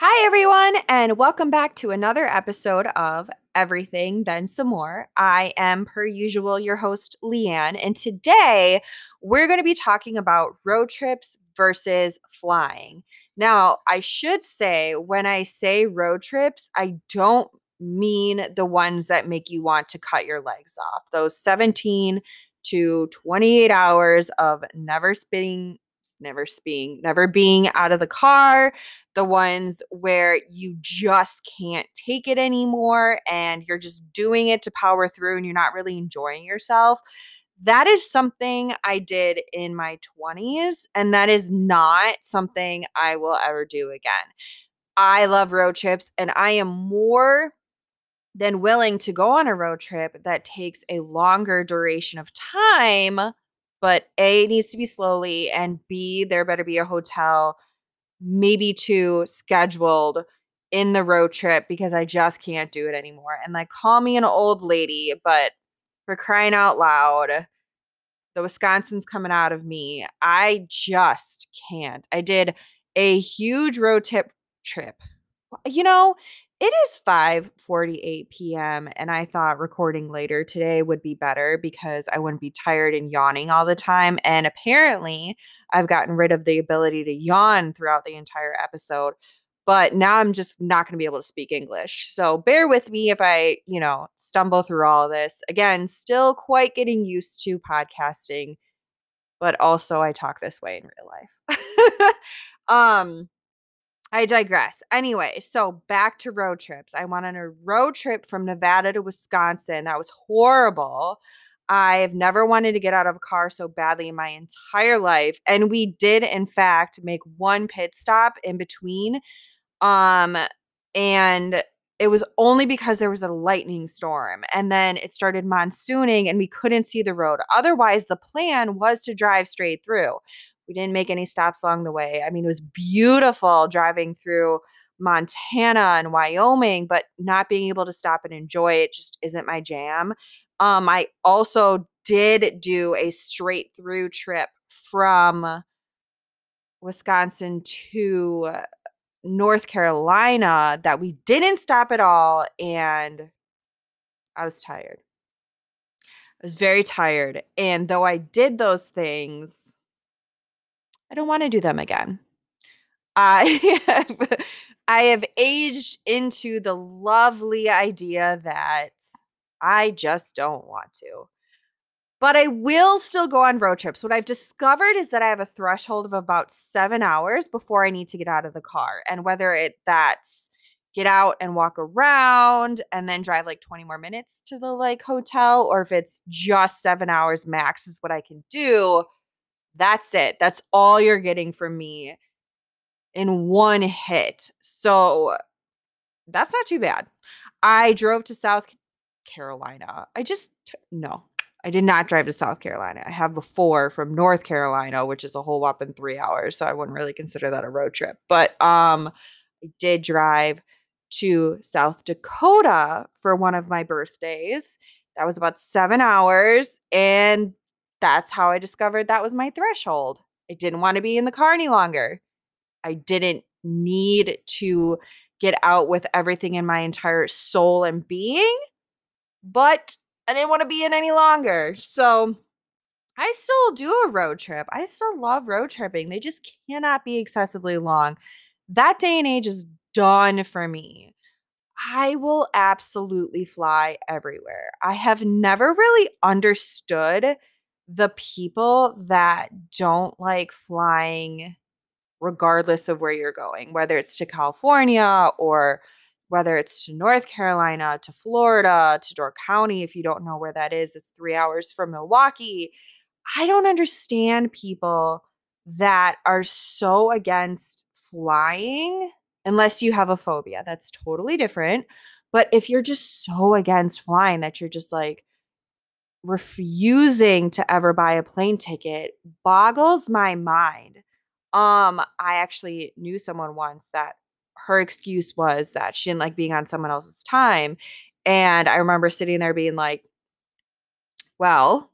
Hi, everyone, and welcome back to another episode of Everything Then Some More. I am, per usual, your host, Leanne, and today we're going to be talking about road trips versus flying. Now, I should say, when I say road trips, I don't mean the ones that make you want to cut your legs off. Those 17 to 28 hours of never spinning never being never being out of the car the ones where you just can't take it anymore and you're just doing it to power through and you're not really enjoying yourself that is something I did in my 20s, and that is not something I will ever do again. I love road trips, and I am more than willing to go on a road trip that takes a longer duration of time but A, needs to be slowly, and B, there better be a hotel, maybe two scheduled in the road trip because I just can't do it anymore. And like, call me an old lady, but for crying out loud, the Wisconsin's coming out of me. I just can't. I did a huge road trip trip. You know, it is 5:48 p.m. and I thought recording later today would be better because I wouldn't be tired and yawning all the time and apparently I've gotten rid of the ability to yawn throughout the entire episode. But now I'm just not going to be able to speak English. So bear with me if I, you know, stumble through all this. Again, still quite getting used to podcasting, but also I talk this way in real life. um I digress. Anyway, so back to road trips. I went on a road trip from Nevada to Wisconsin. That was horrible. I've never wanted to get out of a car so badly in my entire life. And we did, in fact, make one pit stop in between. Um, and it was only because there was a lightning storm and then it started monsooning and we couldn't see the road. Otherwise, the plan was to drive straight through. We didn't make any stops along the way. I mean, it was beautiful driving through Montana and Wyoming, but not being able to stop and enjoy it just isn't my jam. Um, I also did do a straight through trip from Wisconsin to North Carolina that we didn't stop at all. And I was tired. I was very tired. And though I did those things, I don't want to do them again. I have, I have aged into the lovely idea that I just don't want to. But I will still go on road trips. What I've discovered is that I have a threshold of about seven hours before I need to get out of the car. And whether it that's get out and walk around and then drive like 20 more minutes to the like hotel, or if it's just seven hours max is what I can do that's it. That's all you're getting from me in one hit. So that's not too bad. I drove to South Carolina. I just, no, I did not drive to South Carolina. I have before from North Carolina, which is a whole whopping three hours. So I wouldn't really consider that a road trip. But um, I did drive to South Dakota for one of my birthdays. That was about seven hours. And that's how I discovered that was my threshold. I didn't want to be in the car any longer. I didn't need to get out with everything in my entire soul and being, but I didn't want to be in any longer. So I still do a road trip. I still love road tripping. They just cannot be excessively long. That day and age is done for me. I will absolutely fly everywhere. I have never really understood the people that don't like flying regardless of where you're going, whether it's to California or whether it's to North Carolina, to Florida, to Door County, if you don't know where that is, it's three hours from Milwaukee. I don't understand people that are so against flying unless you have a phobia. That's totally different. But if you're just so against flying that you're just like, refusing to ever buy a plane ticket boggles my mind. Um, I actually knew someone once that her excuse was that she didn't like being on someone else's time. And I remember sitting there being like, well,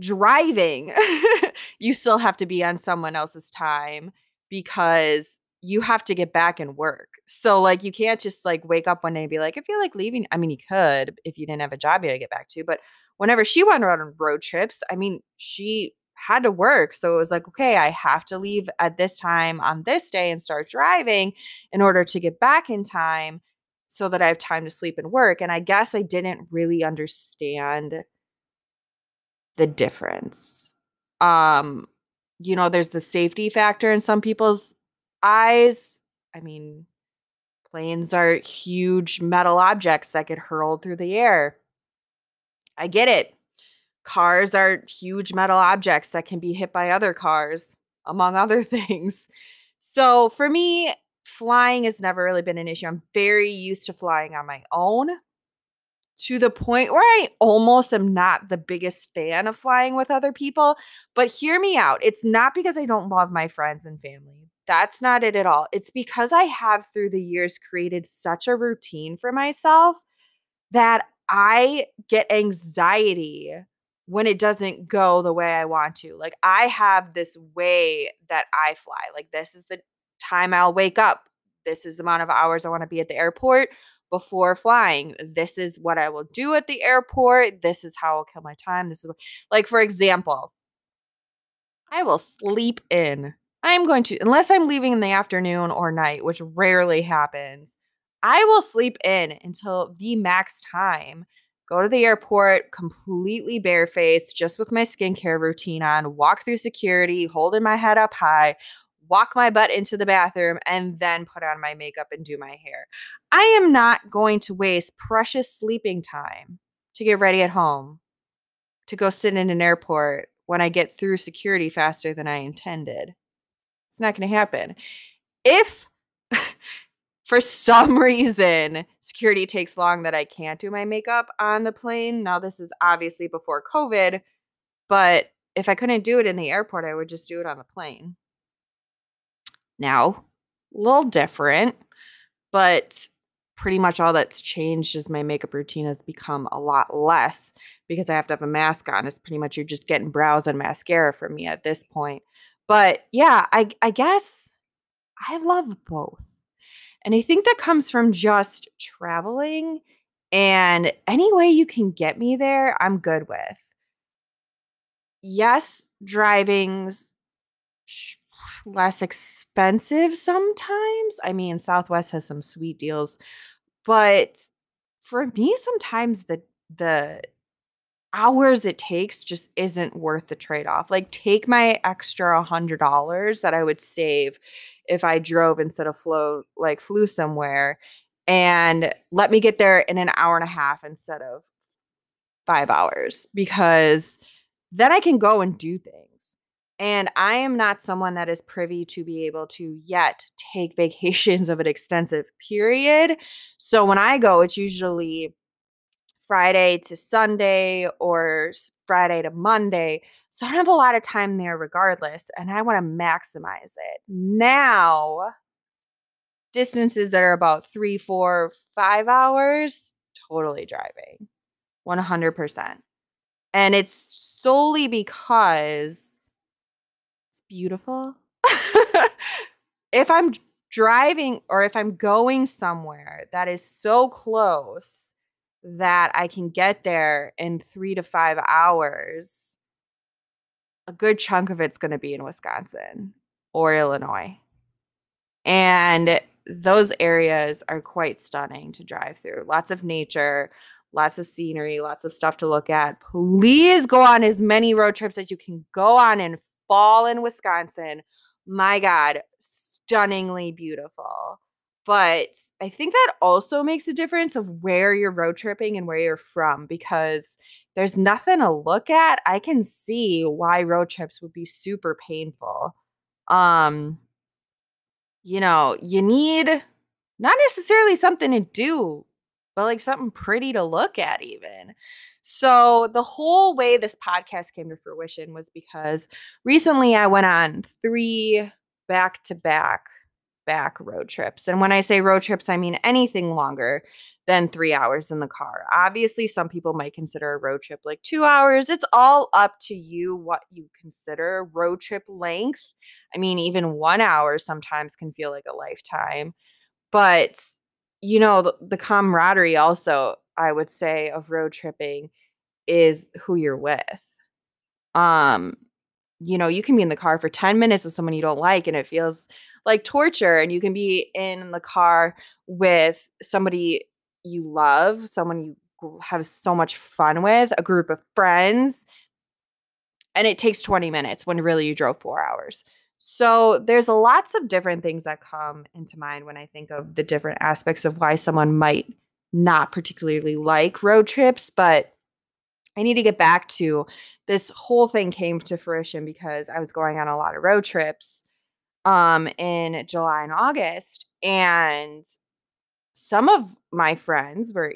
driving, you still have to be on someone else's time because you have to get back and work. So like you can't just like wake up one day and be like, I feel like leaving. I mean, you could if you didn't have a job you had to get back to. But whenever she went around on road trips, I mean, she had to work. So it was like, okay, I have to leave at this time on this day and start driving in order to get back in time so that I have time to sleep and work. And I guess I didn't really understand the difference. Um, you know, there's the safety factor in some people's eyes. I mean, planes are huge metal objects that get hurled through the air. I get it. Cars are huge metal objects that can be hit by other cars, among other things. So for me, flying has never really been an issue. I'm very used to flying on my own to the point where I almost am not the biggest fan of flying with other people. But hear me out. It's not because I don't love my friends and family. That's not it at all. It's because I have through the years created such a routine for myself that I get anxiety when it doesn't go the way I want to. Like I have this way that I fly. Like this is the time I'll wake up. This is the amount of hours I want to be at the airport before flying. This is what I will do at the airport. This is how I'll kill my time. This is like, for example, I will sleep in. I'm going to, unless I'm leaving in the afternoon or night, which rarely happens, I will sleep in until the max time. Go to the airport completely barefaced, just with my skincare routine on, walk through security, holding my head up high, walk my butt into the bathroom, and then put on my makeup and do my hair. I am not going to waste precious sleeping time to get ready at home, to go sit in an airport when I get through security faster than I intended. It's not going to happen. If for some reason security takes long that I can't do my makeup on the plane, now this is obviously before COVID, but if I couldn't do it in the airport, I would just do it on the plane now. A little different, but pretty much all that's changed is my makeup routine has become a lot less because I have to have a mask on. It's pretty much you're just getting brows and mascara from me at this point. But yeah, I I guess I love both. And I think that comes from just traveling and any way you can get me there, I'm good with. Yes, driving's less expensive sometimes. I mean, Southwest has some sweet deals, but for me sometimes the the hours it takes just isn't worth the trade-off. Like take my extra $100 that I would save if I drove instead of flew like flew somewhere and let me get there in an hour and a half instead of 5 hours because then I can go and do things. And I am not someone that is privy to be able to yet take vacations of an extensive period. So when I go, it's usually Friday to Sunday or Friday to Monday. So I don't have a lot of time there regardless. And I want to maximize it. Now, distances that are about three, four, five hours, totally driving 100%. And it's solely because it's beautiful. if I'm driving or if I'm going somewhere that is so close that I can get there in three to five hours, a good chunk of it's going to be in Wisconsin or Illinois. And those areas are quite stunning to drive through. Lots of nature, lots of scenery, lots of stuff to look at. Please go on as many road trips as you can go on and fall in Wisconsin. My God, stunningly beautiful. But I think that also makes a difference of where you're road tripping and where you're from because there's nothing to look at. I can see why road trips would be super painful. Um, you know, you need not necessarily something to do but like something pretty to look at, even. So, the whole way this podcast came to fruition was because recently I went on three back to back back road trips. And when I say road trips, I mean anything longer than three hours in the car. Obviously, some people might consider a road trip like two hours. It's all up to you what you consider road trip length. I mean, even one hour sometimes can feel like a lifetime. But, you know, the, the camaraderie also, I would say, of road tripping is who you're with. Um, you know, you can be in the car for 10 minutes with someone you don't like and it feels like torture. And you can be in the car with somebody you love, someone you have so much fun with, a group of friends, and it takes 20 minutes when really you drove four hours. So there's lots of different things that come into mind when I think of the different aspects of why someone might not particularly like road trips, but I need to get back to this whole thing came to fruition because I was going on a lot of road trips um in July and August and some of my friends were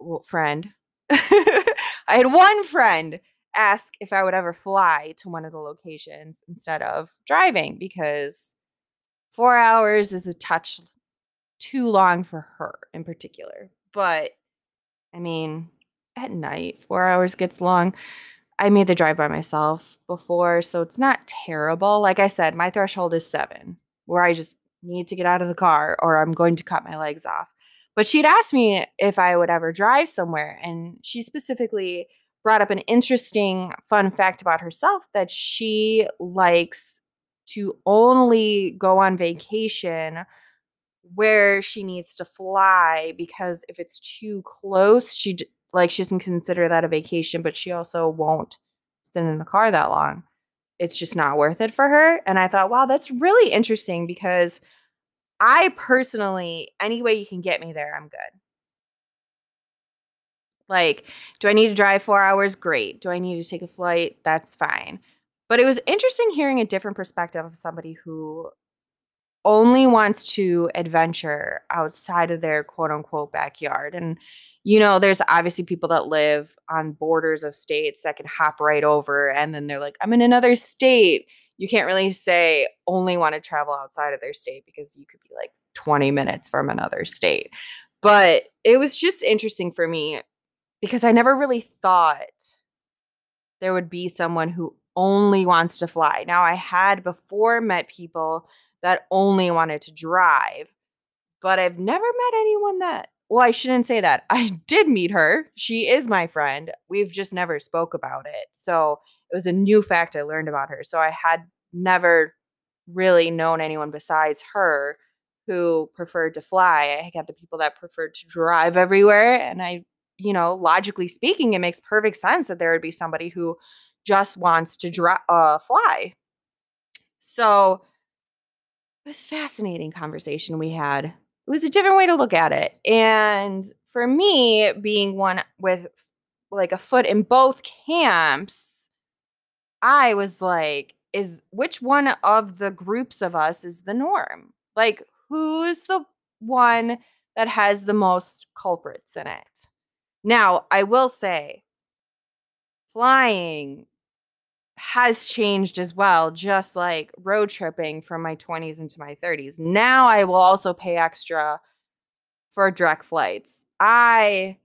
well, friend I had one friend ask if I would ever fly to one of the locations instead of driving because 4 hours is a touch too long for her in particular. But I mean, at night, 4 hours gets long. I made the drive by myself before, so it's not terrible. Like I said, my threshold is 7, where I just need to get out of the car or I'm going to cut my legs off. But she'd asked me if I would ever drive somewhere. And she specifically brought up an interesting fun fact about herself that she likes to only go on vacation where she needs to fly because if it's too close, she like she doesn't consider that a vacation, but she also won't sit in the car that long. It's just not worth it for her. And I thought, wow, that's really interesting because I personally, any way you can get me there, I'm good. Like, do I need to drive four hours? Great. Do I need to take a flight? That's fine. But it was interesting hearing a different perspective of somebody who only wants to adventure outside of their quote unquote backyard. And, you know, there's obviously people that live on borders of states that can hop right over and then they're like, I'm in another state you can't really say only want to travel outside of their state because you could be like 20 minutes from another state. But it was just interesting for me because I never really thought there would be someone who only wants to fly. Now, I had before met people that only wanted to drive, but I've never met anyone that well, I shouldn't say that. I did meet her. She is my friend. We've just never spoke about it. So it was a new fact I learned about her. So I had never really known anyone besides her who preferred to fly. I had the people that preferred to drive everywhere. And I, you know, logically speaking, it makes perfect sense that there would be somebody who just wants to uh, fly. So it was fascinating conversation we had. It was a different way to look at it. And for me, being one with like a foot in both camps, I was like, is which one of the groups of us is the norm? Like, who's the one that has the most culprits in it? Now, I will say, flying has changed as well, just like road tripping from my 20s into my 30s. Now I will also pay extra for direct flights. I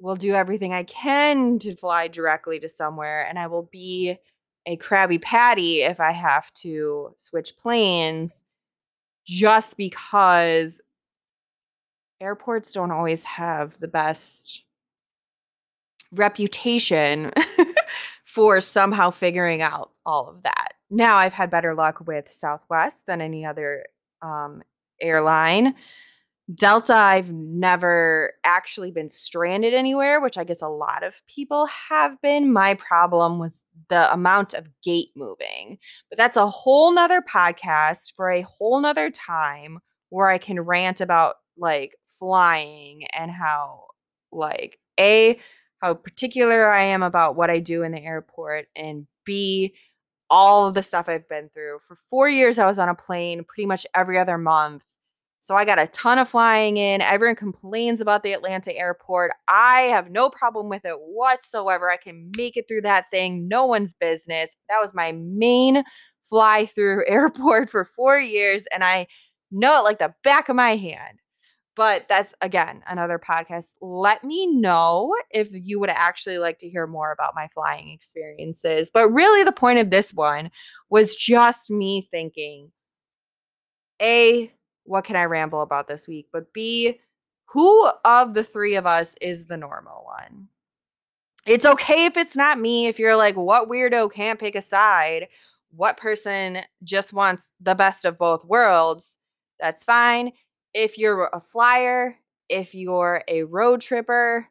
will do everything I can to fly directly to somewhere, and I will be a Krabby Patty if I have to switch planes just because airports don't always have the best reputation for somehow figuring out all of that. Now I've had better luck with Southwest than any other um, airline. Delta, I've never actually been stranded anywhere, which I guess a lot of people have been. My problem was the amount of gate moving. But that's a whole nother podcast for a whole nother time where I can rant about like flying and how, like, A, how particular I am about what I do in the airport, and B, all of the stuff I've been through. For four years, I was on a plane pretty much every other month so I got a ton of flying in. Everyone complains about the Atlanta airport. I have no problem with it whatsoever. I can make it through that thing. No one's business. That was my main fly through airport for four years. And I know it like the back of my hand. But that's again another podcast. Let me know if you would actually like to hear more about my flying experiences. But really, the point of this one was just me thinking A, what can I ramble about this week? But B, who of the three of us is the normal one? It's okay if it's not me, if you're like, what weirdo can't pick a side? What person just wants the best of both worlds? That's fine. If you're a flyer, if you're a road tripper,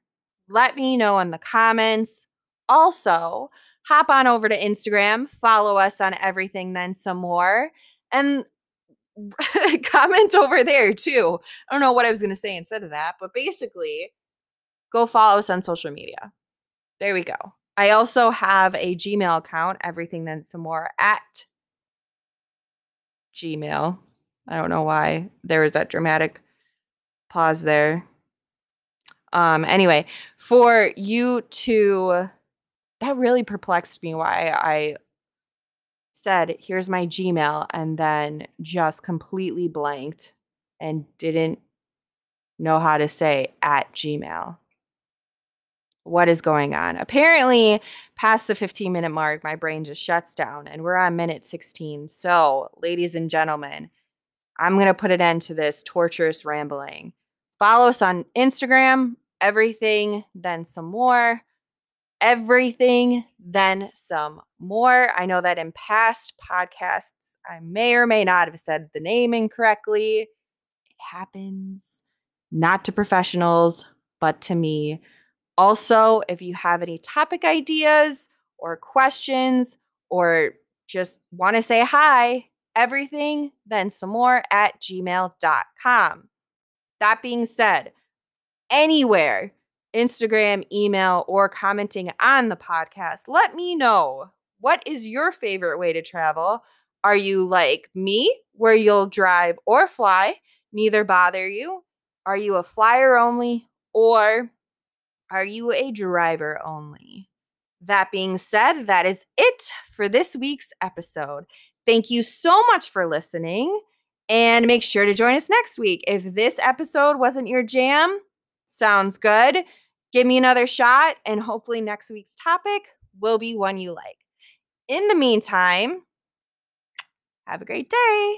let me know in the comments. Also, hop on over to Instagram, follow us on everything, then some more, and comment over there too. I don't know what I was going to say instead of that, but basically, go follow us on social media. There we go. I also have a Gmail account, everything then some more at Gmail. I don't know why there was that dramatic pause there. Um anyway, for you to that really perplexed me why I said, "Here's my Gmail," and then just completely blanked and didn't know how to say at Gmail. What is going on? Apparently, past the 15 minute mark, my brain just shuts down and we're on minute 16. So, ladies and gentlemen, I'm going to put an end to this torturous rambling. Follow us on Instagram, everything, then some more. Everything, then some more. I know that in past podcasts, I may or may not have said the name incorrectly. It happens, not to professionals, but to me. Also, if you have any topic ideas or questions or just want to say hi, everything, then some more at gmail.com. That being said, anywhere, Instagram, email, or commenting on the podcast, let me know what is your favorite way to travel. Are you like me, where you'll drive or fly? Neither bother you. Are you a flyer only, or are you a driver only? That being said, that is it for this week's episode. Thank you so much for listening and make sure to join us next week. If this episode wasn't your jam, sounds good. Give me another shot, and hopefully, next week's topic will be one you like. In the meantime, have a great day.